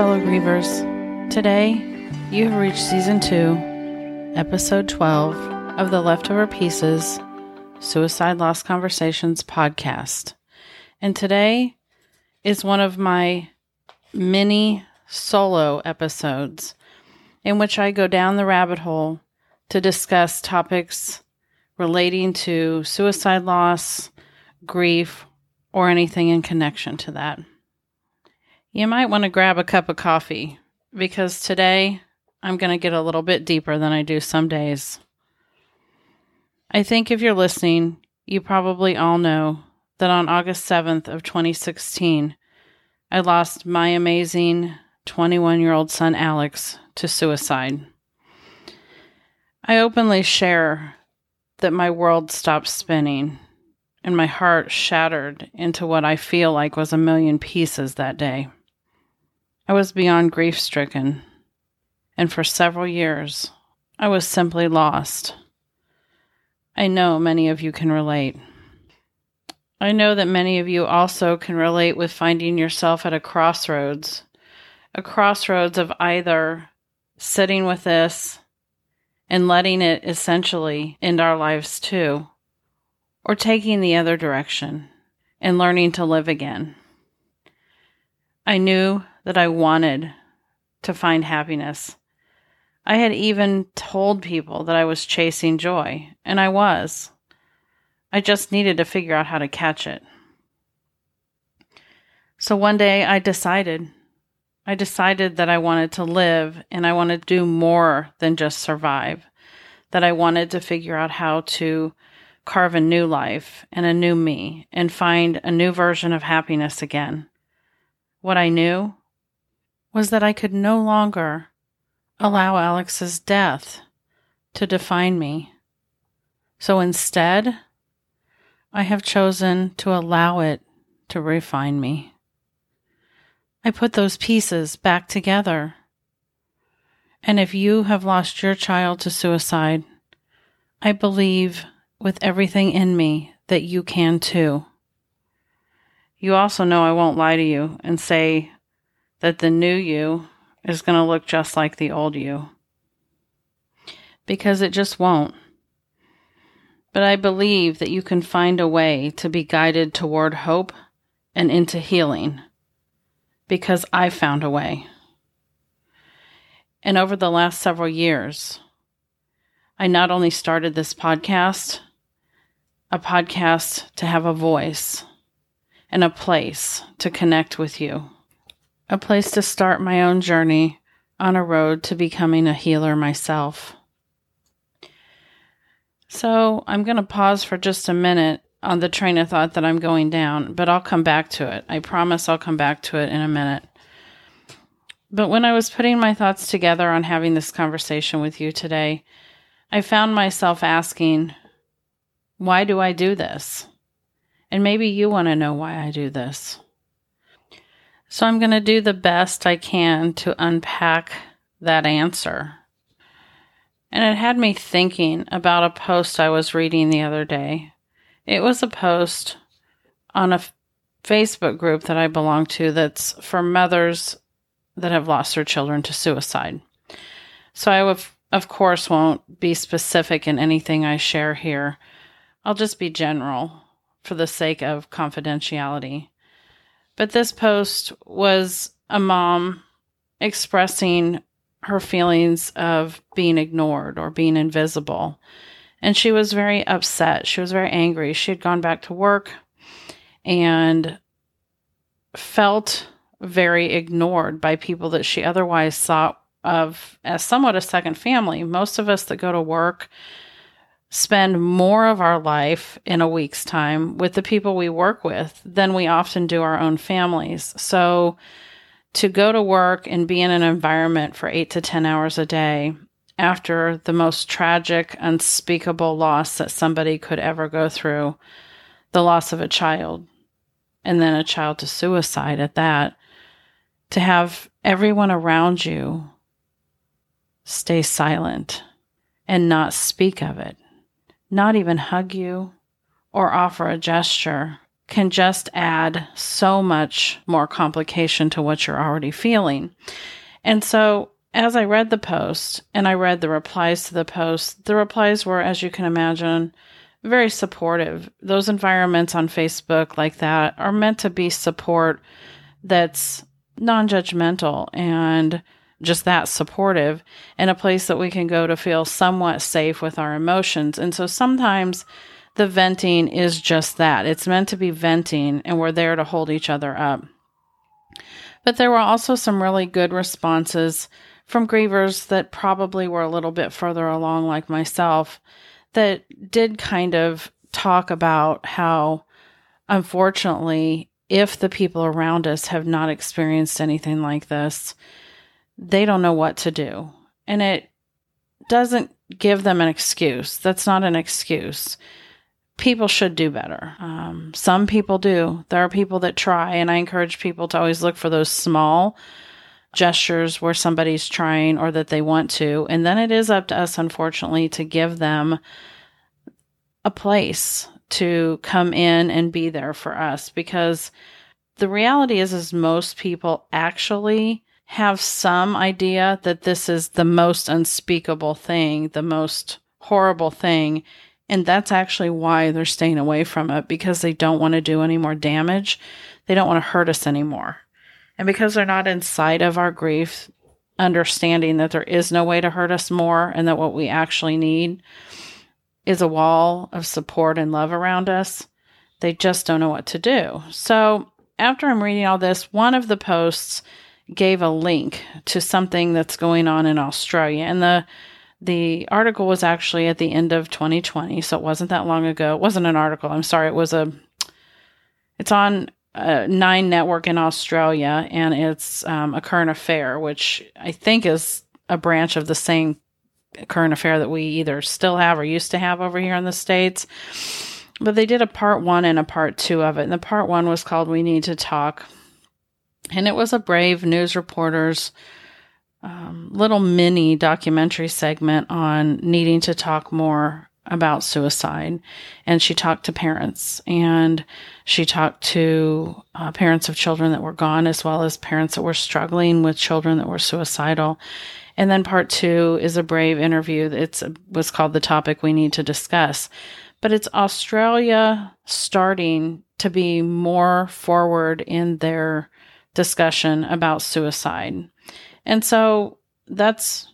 fellow grievers. Today, you have reached season 2, episode 12 of the Leftover Pieces Suicide Loss Conversations podcast. And today is one of my mini solo episodes in which I go down the rabbit hole to discuss topics relating to suicide loss, grief, or anything in connection to that. You might want to grab a cup of coffee because today I'm going to get a little bit deeper than I do some days. I think if you're listening, you probably all know that on August 7th of 2016, I lost my amazing 21 year old son Alex to suicide. I openly share that my world stopped spinning and my heart shattered into what I feel like was a million pieces that day. I was beyond grief stricken, and for several years, I was simply lost. I know many of you can relate. I know that many of you also can relate with finding yourself at a crossroads, a crossroads of either sitting with this and letting it essentially end our lives too, or taking the other direction and learning to live again. I knew that I wanted to find happiness. I had even told people that I was chasing joy, and I was. I just needed to figure out how to catch it. So one day I decided. I decided that I wanted to live and I wanted to do more than just survive. That I wanted to figure out how to carve a new life and a new me and find a new version of happiness again. What I knew was that I could no longer allow Alex's death to define me. So instead, I have chosen to allow it to refine me. I put those pieces back together. And if you have lost your child to suicide, I believe with everything in me that you can too. You also know I won't lie to you and say that the new you is going to look just like the old you. Because it just won't. But I believe that you can find a way to be guided toward hope and into healing. Because I found a way. And over the last several years, I not only started this podcast, a podcast to have a voice and a place to connect with you, a place to start my own journey on a road to becoming a healer myself. So I'm going to pause for just a minute on the train of thought that I'm going down, but I'll come back to it. I promise I'll come back to it in a minute. But when I was putting my thoughts together on having this conversation with you today, I found myself asking, why do I do this? And maybe you want to know why I do this. So I'm going to do the best I can to unpack that answer. And it had me thinking about a post I was reading the other day. It was a post on a Facebook group that I belong to that's for mothers that have lost their children to suicide. So I, of, of course, won't be specific in anything I share here. I'll just be general for the sake of confidentiality. But this post was a mom expressing her feelings of being ignored or being invisible. And she was very upset. She was very angry. She had gone back to work and felt very ignored by people that she otherwise thought of as somewhat a second family. Most of us that go to work spend more of our life in a week's time with the people we work with than we often do our own families. So to go to work and be in an environment for eight to 10 hours a day after the most tragic, unspeakable loss that somebody could ever go through the loss of a child, and then a child to suicide at that, to have everyone around you stay silent and not speak of it not even hug you or offer a gesture can just add so much more complication to what you're already feeling. And so, as I read the post and I read the replies to the post, the replies were, as you can imagine, very supportive. Those environments on Facebook like that are meant to be support that's non judgmental and just that supportive and a place that we can go to feel somewhat safe with our emotions. And so sometimes the venting is just that it's meant to be venting, and we're there to hold each other up. But there were also some really good responses from grievers that probably were a little bit further along, like myself, that did kind of talk about how, unfortunately, if the people around us have not experienced anything like this, they don't know what to do. And it doesn't give them an excuse. That's not an excuse. People should do better. Um, some people do. There are people that try, and I encourage people to always look for those small gestures where somebody's trying or that they want to. And then it is up to us, unfortunately, to give them a place to come in and be there for us because the reality is is most people actually have some idea that this is the most unspeakable thing, the most horrible thing. And that's actually why they're staying away from it because they don't want to do any more damage. They don't want to hurt us anymore. And because they're not inside of our grief, understanding that there is no way to hurt us more and that what we actually need is a wall of support and love around us, they just don't know what to do. So, after I'm reading all this, one of the posts gave a link to something that's going on in Australia. And the the article was actually at the end of 2020, so it wasn't that long ago. It wasn't an article. I'm sorry. It was a it's on uh, Nine Network in Australia, and it's um, a current affair, which I think is a branch of the same current affair that we either still have or used to have over here in the States. But they did a part one and a part two of it. And the part one was called We Need to Talk. And it was a brave news reporter's um, little mini documentary segment on needing to talk more about suicide. And she talked to parents and she talked to uh, parents of children that were gone, as well as parents that were struggling with children that were suicidal. And then part two is a brave interview. It's was called the topic we need to discuss. But it's Australia starting to be more forward in their discussion about suicide. And so that's,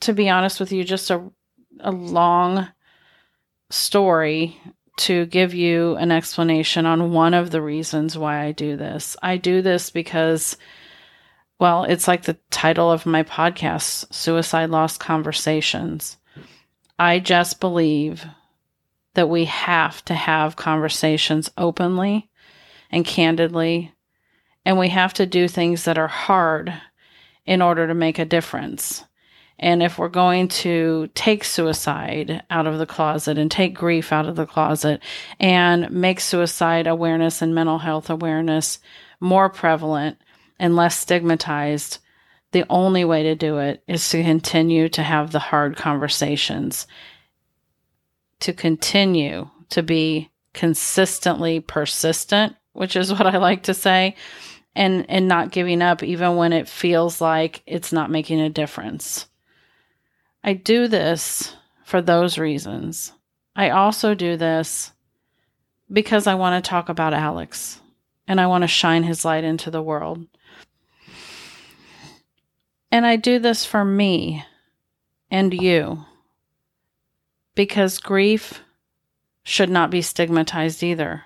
to be honest with you, just a, a long story to give you an explanation on one of the reasons why I do this. I do this because, well, it's like the title of my podcast, Suicide Loss Conversations. I just believe that we have to have conversations openly and candidly, and we have to do things that are hard in order to make a difference. And if we're going to take suicide out of the closet and take grief out of the closet and make suicide awareness and mental health awareness more prevalent and less stigmatized, the only way to do it is to continue to have the hard conversations, to continue to be consistently persistent, which is what I like to say, and and not giving up even when it feels like it's not making a difference. I do this for those reasons. I also do this because I want to talk about Alex and I want to shine his light into the world. And I do this for me and you because grief should not be stigmatized either.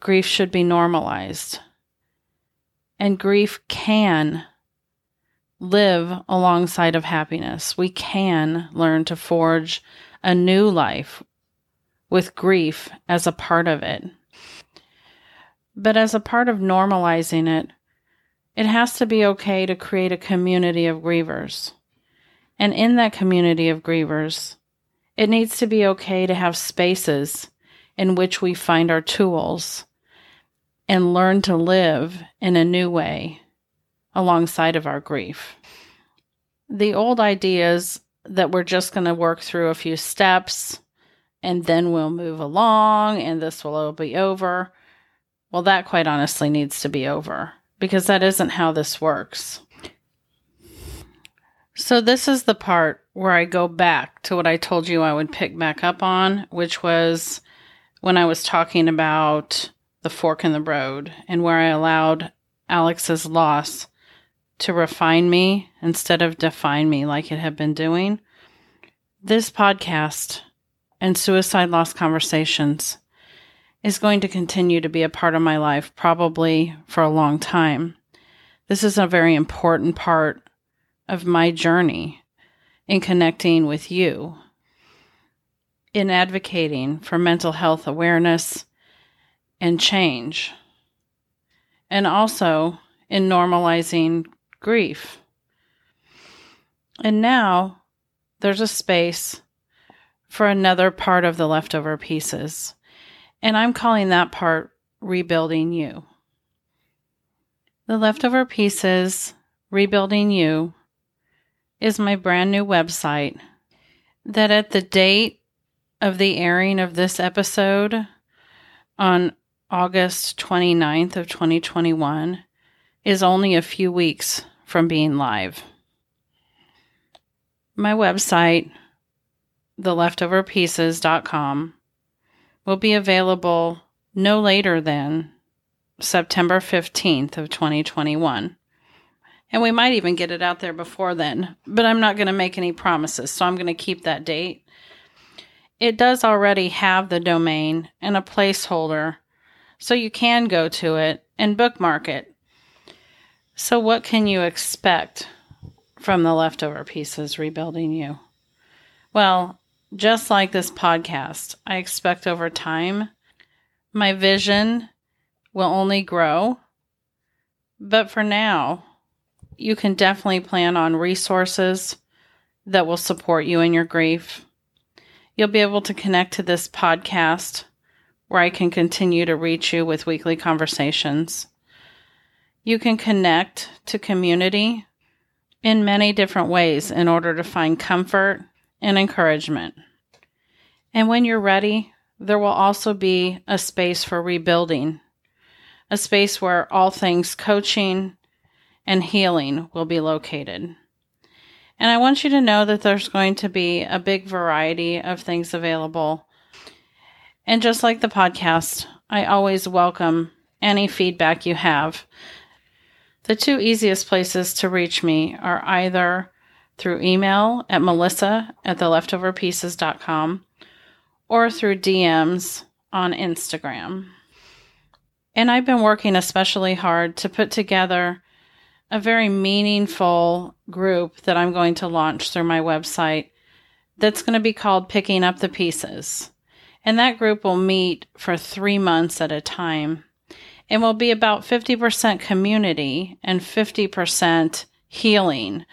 Grief should be normalized. And grief can live alongside of happiness. We can learn to forge a new life with grief as a part of it. But as a part of normalizing it, it has to be okay to create a community of grievers. And in that community of grievers, it needs to be okay to have spaces in which we find our tools and learn to live in a new way alongside of our grief. The old ideas that we're just going to work through a few steps and then we'll move along and this will all be over. Well, that quite honestly needs to be over because that isn't how this works. So, this is the part where I go back to what I told you I would pick back up on, which was when I was talking about the fork in the road and where I allowed Alex's loss to refine me instead of define me like it had been doing. This podcast and suicide loss conversations is going to continue to be a part of my life, probably for a long time. This is a very important part of my journey in connecting with you, in advocating for mental health awareness and change, and also in normalizing grief. And now there's a space for another part of the leftover pieces. And I'm calling that part rebuilding you. The leftover pieces, rebuilding you, is my brand new website that at the date of the airing of this episode on August 29th of 2021 is only a few weeks from being live. My website, theleftoverpieces.com, will be available no later than September 15th of 2021. And we might even get it out there before then, but I'm not going to make any promises, so I'm going to keep that date. It does already have the domain and a placeholder, so you can go to it and bookmark it. So, what can you expect from the leftover pieces rebuilding you? Well, just like this podcast, I expect over time my vision will only grow. But for now, you can definitely plan on resources that will support you in your grief. You'll be able to connect to this podcast where I can continue to reach you with weekly conversations. You can connect to community in many different ways in order to find comfort and encouragement. And when you're ready, there will also be a space for rebuilding, a space where all things coaching and healing will be located. And I want you to know that there's going to be a big variety of things available. And just like the podcast, I always welcome any feedback you have. The two easiest places to reach me are either through email at melissa at theleftoverpieces.com or through DMs on Instagram. And I've been working especially hard to put together a very meaningful group that I'm going to launch through my website that's going to be called Picking Up the Pieces. And that group will meet for three months at a time and will be about 50% community and 50% healing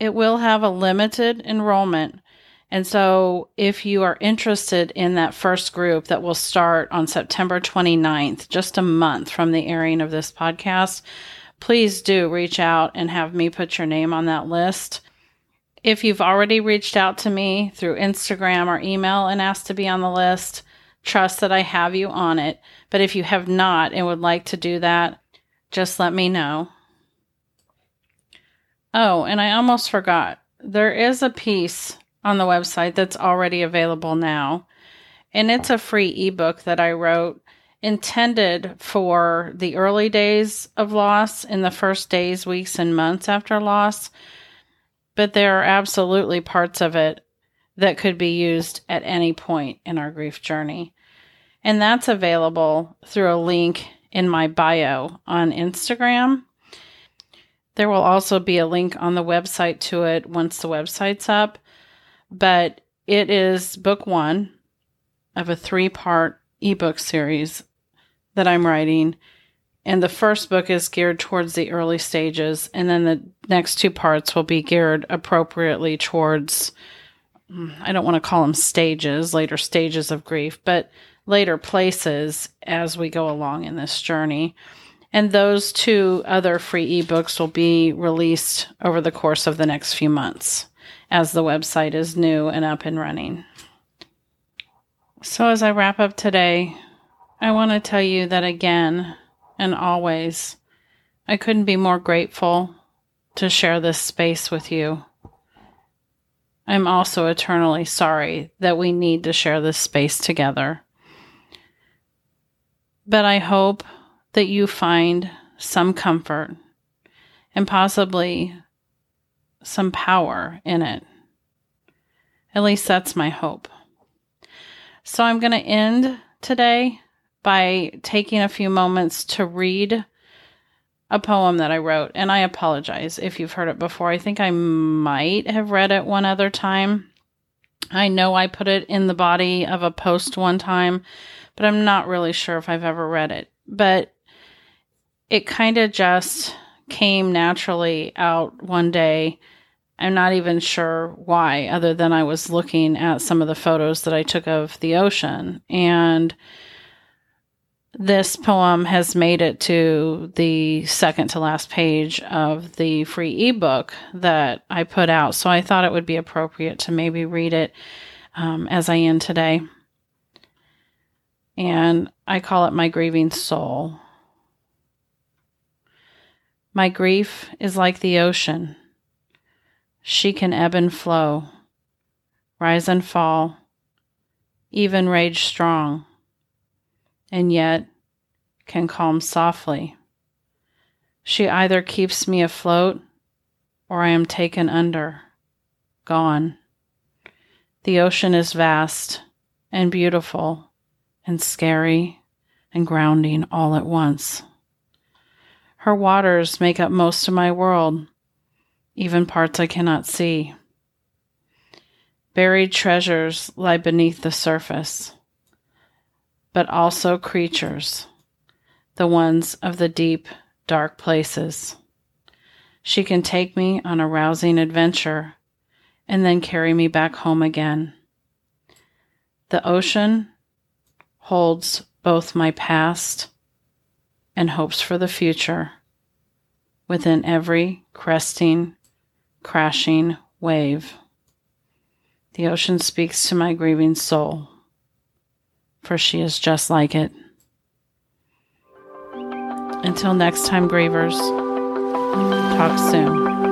it will have a limited enrollment. And so, if you are interested in that first group that will start on September 29th, just a month from the airing of this podcast, please do reach out and have me put your name on that list. If you've already reached out to me through Instagram or email and asked to be on the list, trust that I have you on it. But if you have not and would like to do that, just let me know. Oh, and I almost forgot. There is a piece on the website that's already available now, and it's a free ebook that I wrote intended for the early days of loss in the first days, weeks, and months after loss. But there are absolutely parts of it that could be used at any point in our grief journey. And that's available through a link in my bio on Instagram. There will also be a link on the website to it once the website's up. But it is book one of a three part ebook series that I'm writing. And the first book is geared towards the early stages, and then the next two parts will be geared appropriately towards, mm, I don't want to call them stages, later stages of grief, but later places as we go along in this journey. And those two other free ebooks will be released over the course of the next few months as the website is new and up and running. So, as I wrap up today, I want to tell you that again and always, I couldn't be more grateful to share this space with you. I'm also eternally sorry that we need to share this space together. But I hope that you find some comfort and possibly some power in it. At least that's my hope. So I'm going to end today by taking a few moments to read a poem that I wrote. And I apologize if you've heard it before. I think I might have read it one other time. I know I put it in the body of a post one time, but I'm not really sure if I've ever read it. But it kind of just came naturally out one day. I'm not even sure why, other than I was looking at some of the photos that I took of the ocean. And this poem has made it to the second to last page of the free ebook that I put out. So I thought it would be appropriate to maybe read it um, as I end today. And I call it My Grieving Soul. My grief is like the ocean. She can ebb and flow, rise and fall, even rage strong, and yet can calm softly. She either keeps me afloat or I am taken under, gone. The ocean is vast and beautiful and scary and grounding all at once. Her waters make up most of my world, even parts I cannot see. Buried treasures lie beneath the surface, but also creatures, the ones of the deep, dark places. She can take me on a rousing adventure and then carry me back home again. The ocean holds both my past and hopes for the future within every cresting, crashing wave. The ocean speaks to my grieving soul, for she is just like it. Until next time, grievers, talk soon.